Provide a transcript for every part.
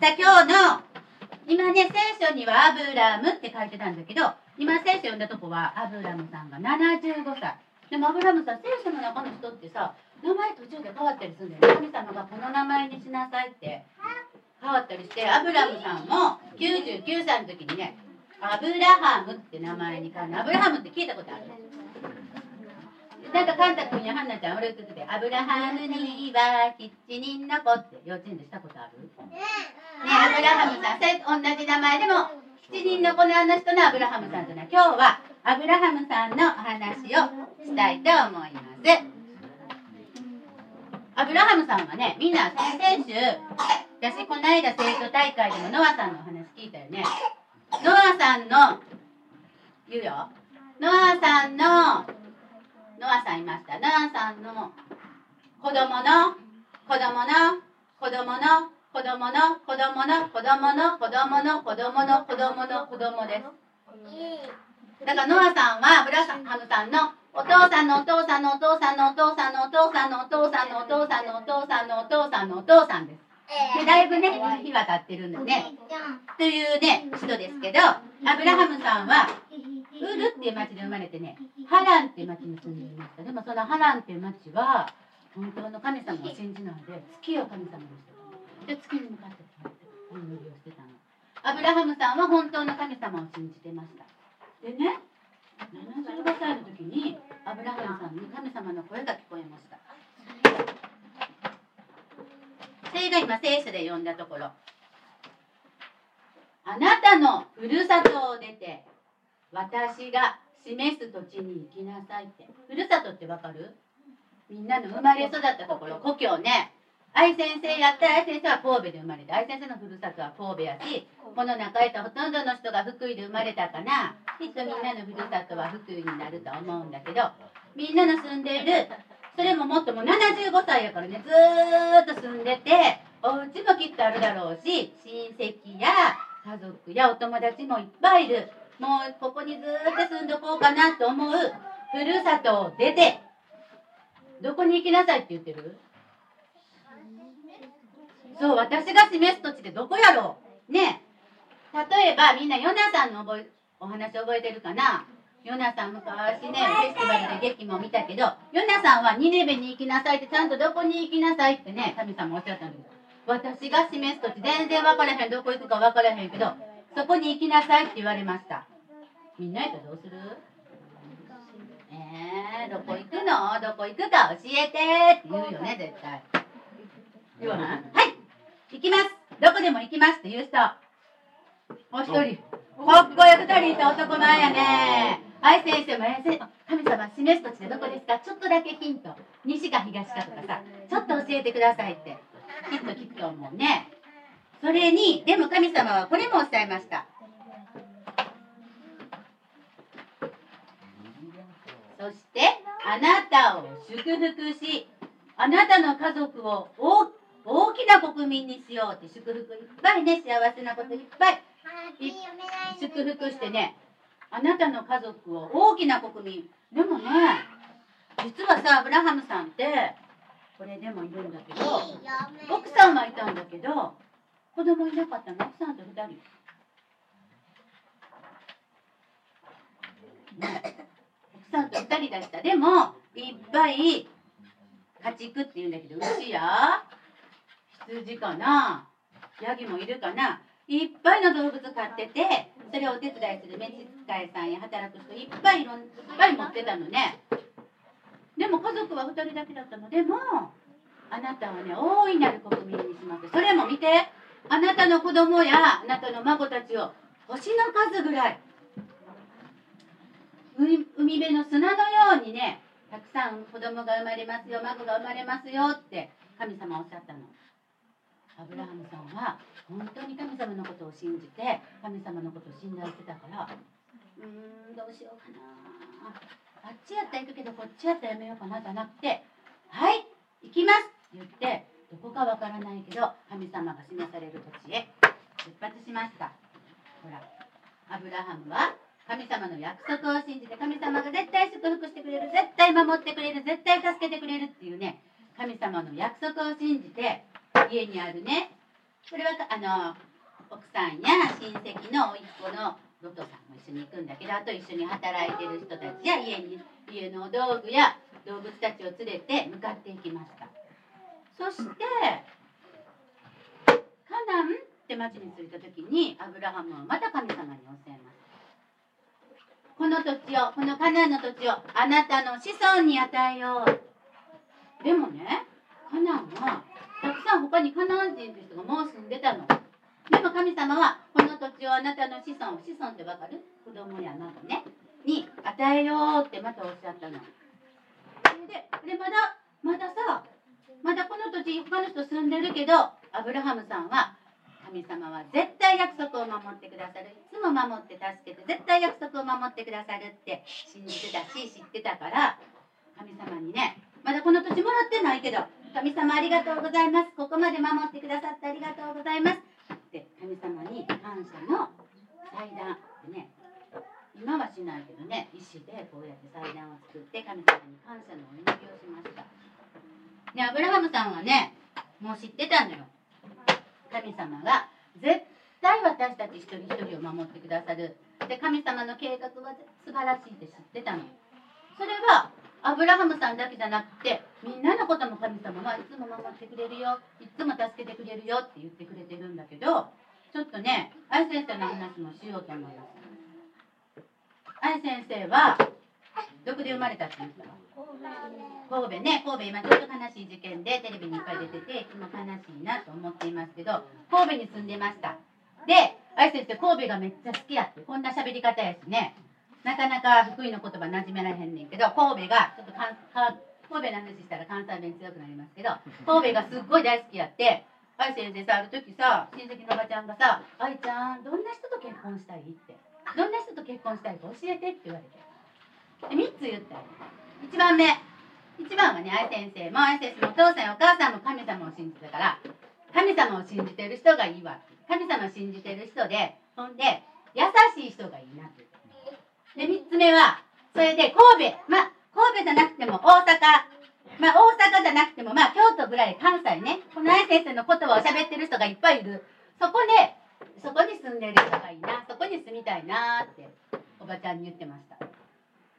さあ今日の今ね聖書にはアブラムって書いてたんだけど今聖書読んだとこはアブラムさんが75歳。でもアブラムさん聖書の中の人ってさ名前途中で変わったりするんだよ。ね神様がこの名前にしなさいって。変わったりしてアブラムさんも99歳の時にねアブラハムって名前に変わる。アブラハムって聞いたことある？なんかカンタ君やハンナちゃん俺言っててアブラハムには7人の子って幼稚園でしたことある？アブラハムさん同じ名前でも7人の子のあの人のアブラハムさんとね今日はアブラハムさんのお話をしたいと思います。アブラハムさんはねみんな先々週私この間生徒大会でもノアさんのお話聞いたよね。ノアさんの言うよ。ノアさんのノアさんいました。ノアさんの子供の子供の子供の子供の子供の子供の子供の子供の子供の子供です。だからノアさんはブラハムさんのお父さんのお父さんのお父さんのお父さんのお父さんのお父さんのお父さんのお父さんのお父さんのお父さんです。でだいぶね日は経ってるんだね。というね人ですけどアブラハムさんはウルっていう町で生まれてねハランっていう町に住んでいました。でもそのハランっていう町は本当の神様を信じないで月を神様にしてたで月に向かってお祈りをしてたの。アブラハムさんは本当の神様を信じてました。でね75歳の時にアブラハムさんに神様の声が聞こえました。それが今聖書で読んだところ。あなたのふるさとを出て私が示す土地に行きなさいって。ふるさとってわかる？みんなの生まれ育ったところ故郷ね。愛先生やったら愛先生は神戸で生まれて愛先生のふるさとは神戸やしこの中へとほとんどの人が福井で生まれたかなきっとみんなのふるさとは福井になると思うんだけどみんなの住んでいるそれももっとも75歳やからねずーっと住んでてお家もきっとあるだろうし親戚や家族やお友達もいっぱいいる。もうここにずーっと住んどこうかなと思うふるさとを出てどこに行きなさいって言ってる？そう私が示す土地でどこやろう？ね例えばみんなヨナさんの覚えお話覚えてるかな？ヨナさん昔ねフェスティバルで劇も見たけどヨナさんはニネベに行きなさいってちゃんとどこに行きなさいってね神様おっしゃったんです。私が示す土地全然分からへん。どこ行くか分からへんけどそこに行きなさいって言われました。みんなやったらどうする？えー、どこ行くの？どこ行くか教えてって言うよね絶対。言わない？はい行きます。どこでも行きますって言う人。もう一人。かっこよく二人いた男前やね。はい先生もえ先神様示す土地でどこですか？ちょっとだけヒント。西か東かとかさ。ちょっと教えてくださいって。きっと聞くと思うね。それにでも神様はこれもおっしゃいました。そしてあなたを祝福しあなたの家族を大大きな国民にしようって祝福いっぱいね幸せなこといっぱい。祝福してねあなたの家族を大きな国民。でもね実はさアブラハムさんってこれでもいるんだけど奥さんはいたんだけど子供いなかったの。奥さんと2人、ね、奥さんと2人だった。でもいっぱい家畜っていうんだけど牛や。羊かな。ヤギもいるかな。いっぱいの動物飼っててそれをお手伝いする召使いさんや働く人いっぱいいろんいっぱい持ってたのね。でも家族は2人だけだったの。でもあなたはね大いなる国民にしますそれも見て。あなたの子供やあなたの孫たちを星の数ぐらい。海辺の砂のようにねたくさん子供が生まれますよ孫が生まれますよって神様おっしゃったの。アブラハムさんは本当に神様のことを信じて神様のことを信頼してたからうーんどうしようかな。あっちやったら行くけどこっちやったらやめようかなじゃなくてはい行きますって言ってどこかわからないけど神様が示される土地へ出発しました。ほらアブラハムは神様の約束を信じて神様が絶対祝福してくれる絶対守ってくれる絶対助けてくれるっていうね神様の約束を信じて家にあるね。これはあの奥さんや親戚の甥っ子のロトさんも一緒に行くんだけどあと一緒に働いてる人たちや家に家の道具や動物たちを連れて向かっていきました。そしてカナンって町に着いた時にアブラハムはまた神様に教えますこの土地をこのカナンの土地をあなたの子孫に与えよう。でもねカナンは他にカナン人という人がもう住んでたの。でも神様はこの土地をあなたの子孫子孫ってわかる？子供や孫ね。に与えようってまたおっしゃったの。それででまだまださまだこの土地他の人住んでるけどアブラハムさんは神様は絶対約束を守ってくださる。いつも守って助けて絶対約束を守ってくださるって信じてたし知ってたから神様にねまだこの土地もらってないけど神様ありがとうございます。ここまで守ってくださってありがとうございます。って神様に感謝の祭壇でね今はしないけどね石でこうやって祭壇を作って神様に感謝のお祈りをしました。でアブラハムさんはねもう知ってたのよ。神様が絶対私たち一人一人を守ってくださる。で神様の計画は素晴らしいって知ってたのそれはアブラハムさんだけじゃなくてみんなのことも神様はいつも守ってくれるよ。いつも助けてくれるよ。って言ってくれてるんだけどちょっとね愛先生の話もしようと思います。愛先生はどこで生まれたって言った神戸ね。神戸今ちょっと悲しい事件でテレビにいっぱい出てていつも悲しいなと思っていますけど神戸に住んでました。で愛先生神戸がめっちゃ好きやってこんな喋り方やしね。なかなか福井の言葉馴染めらへんねんけど神戸がちょっとかんか神戸の話したら関西弁強くなりますけど神戸がすっごい大好きやって愛先生さある時さ親戚のおばちゃんがさ「愛ちゃんどんな人と結婚したい?」って「どんな人と結婚したい？か教えて」って言われて。で3つ言ったよ1番目。1番はね愛先生も愛先生もお父さんやお母さんも神様を信じてたから神様を信じてる人がいいわ神様を信じてる人でほんで優しい人がいいなってで3つ目はそれで神戸。まあ神戸じゃなくても大阪。まあ大阪じゃなくてもまあ京都ぐらい関西ね。この愛先生の言葉を喋ってる人がいっぱいいる。そこでそこに住んでる人がいいな。そこに住みたいなっておばちゃんに言ってました。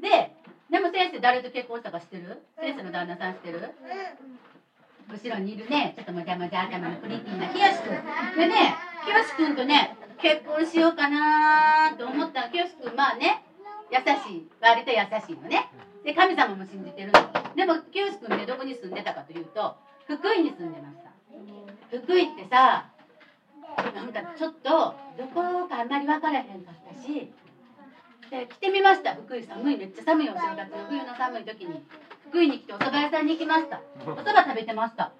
ででも先生誰と結婚したか知ってる？先生の旦那さん知ってる？うん後ろにいるねちょっともじゃもじゃ頭のプリティな清くん。でね清くんとね結婚しようかなと思った。清くんまあね優しい。割と優しいのね。で神様も信じてるの。でも清くんねどこに住んでたかというと福井に住んでました。福井ってさなんかちょっとどこかあんまり分からへんかったしで来てみました。福井寒い。めっちゃ寒いお正月の冬の寒い時に。福井に来てお蕎麦屋さんに行きました。お蕎麦食べてました。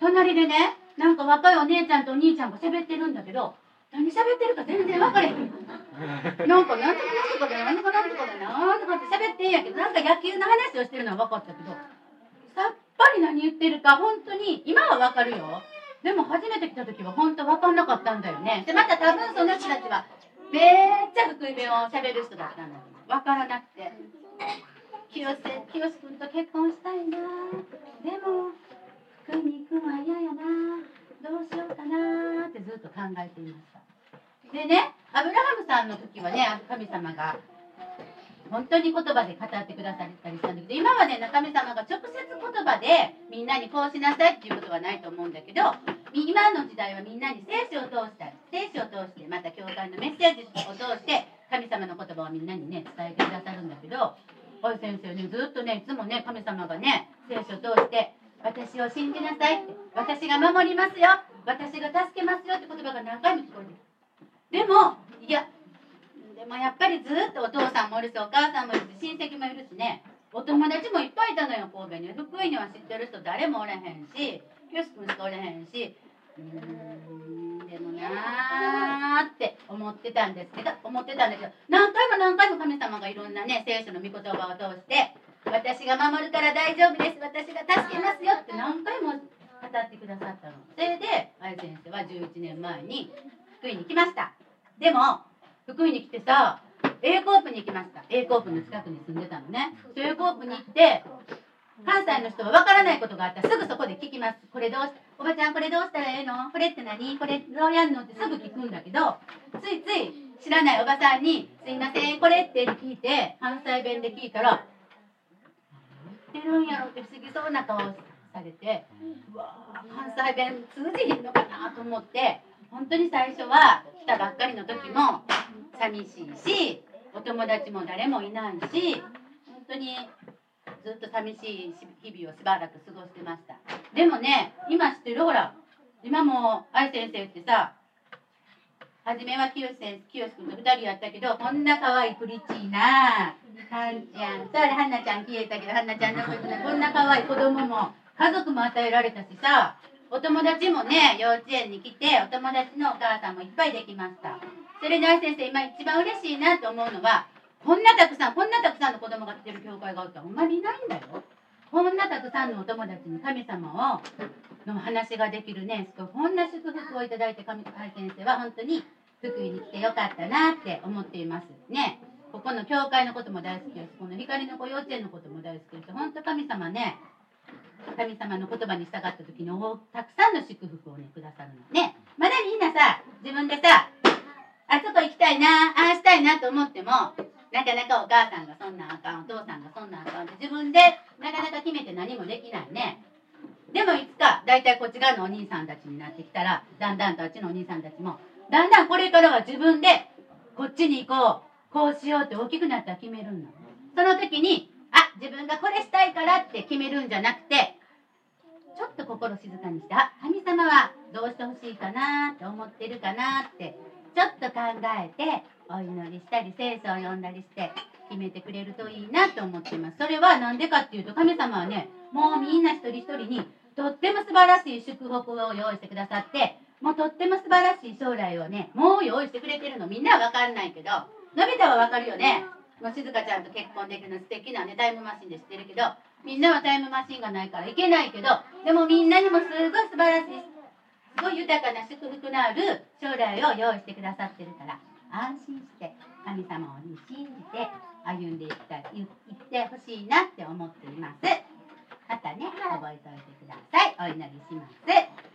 隣でねなんか若いお姉ちゃんとお兄ちゃんが喋ってるんだけど何喋ってるか全然分からへん。なんかなんとかなんとかだなんとかなんとかだなんとかって喋ってんやけどなんか野球の話をしてるのは分かったけどさっぱり何言ってるか本当に今は分かるよ。でも初めて来た時は本当分かんなかったんだよね。でまた多分その人たちはめっちゃ福井弁を喋る人だったんだけど分からなくて。清瀬清君と結婚したいな。でも福井に行くのは嫌やな。どうしようかなってずっと考えていました。でねアブラハムさんの時はね神様が本当に言葉で語ってくださったりしたんだけど今はね神様が直接言葉でみんなにこうしなさいっていうことはないと思うんだけど今の時代はみんなに聖書を通したり聖書を通してまた教会のメッセージを通して神様の言葉をみんなにね伝えてくださるんだけどおい先生ねずっとねいつもね神様がね聖書を通して私を信じなさい。って私が守りますよ。私が助けますよ。って言葉が何回も聞こえてる。でもいやでもやっぱりずっとお父さんもいるしお母さんもいるし親戚もいるしね。お友達もいっぱいいたのよ。神戸に。福井には知ってる人誰もおれへんし。よし君しかおれへんし。うんでもなーって思ってたんですけど思ってたんだけど何回も何回も神様がいろんなね聖書の御言葉を通して私が守るから大丈夫です。私が助けますよって何回も語ってくださったの。それであや先生は11年前に福井に来ました。でも福井に来てさ A コープに行きました。A コープの近くに住んでたのね。A コープに行って関西の人は分からないことがあった。らすぐそこで聞きます。これどうしおばちゃんこれどうしたらええの？これって何？これどうやんの？ってすぐ聞くんだけどついつい知らないおばさんに「すいませんこれって」聞いて関西弁で聞いたら「るんやろ」って不思議そうな顔されてうわー関西弁通じひんのかなと思って本当に最初は来たばっかりの時も寂しいしお友達も誰もいないし本当にずっと寂しい日々をしばらく過ごしてました。でもね今知ってる？ほら今も愛先生ってさ初めは清先清君と2人やったけどこんな可愛いプリチーなはんちゃん。さあはんなちゃん消えたけどはんなちゃんのここんな可愛い子供も家族も与えられたしさ。お友達もね幼稚園に来てお友達のお母さんもいっぱいできました。それで先生今一番嬉しいなと思うのはこんなたくさんこんなたくさんの子供が来てる教会があったらあんまりいないんだよ。こんなたくさんのお友達に神様をの話ができるねこんな祝福をいただいて神愛先生は本当に福井に来てよかったなって思っていますね。ここの教会のことも大好きです。この光の子幼稚園のことも大好きです。本当神様ね神様の言葉に従った時にたくさんの祝福をねくださるのね。まだみんなさ自分でさあそこ行きたいなああしたいなと思ってもなかなかお母さんがそんなあかんお父さんがそんなあかんって自分でなかなか決めて何もできないね。でもいつか大体こっち側のお兄さんたちになってきたらだんだんとあっちのお兄さんたちもだんだんこれからは自分でこっちに行こうこうしようって大きくなったら決めるんだその時にあ自分がこれしたいからって決めるんじゃなくてちょっと心静かにしてあ神様はどうしてほしいかなって思ってるかなってちょっと考えてお祈りしたり聖書を読んだりして決めてくれるといいなと思ってます。それは何でかっていうと神様はねもうみんな一人一人にとっても素晴らしい祝福を用意してくださってもうとっても素晴らしい将来をねもう用意してくれてるのみんなは分かんないけどのび太は分かるよね。もう静香ちゃんと結婚できるの素敵なねタイムマシンで知ってるけどみんなはタイムマシンがないからいけないけどでもみんなにもすごい素晴らしいすごい豊かな祝福のある将来を用意してくださってるから安心して神様を信じて歩んでいきたいいってほしいなって思っています。またね覚えておいてください。お祈りします。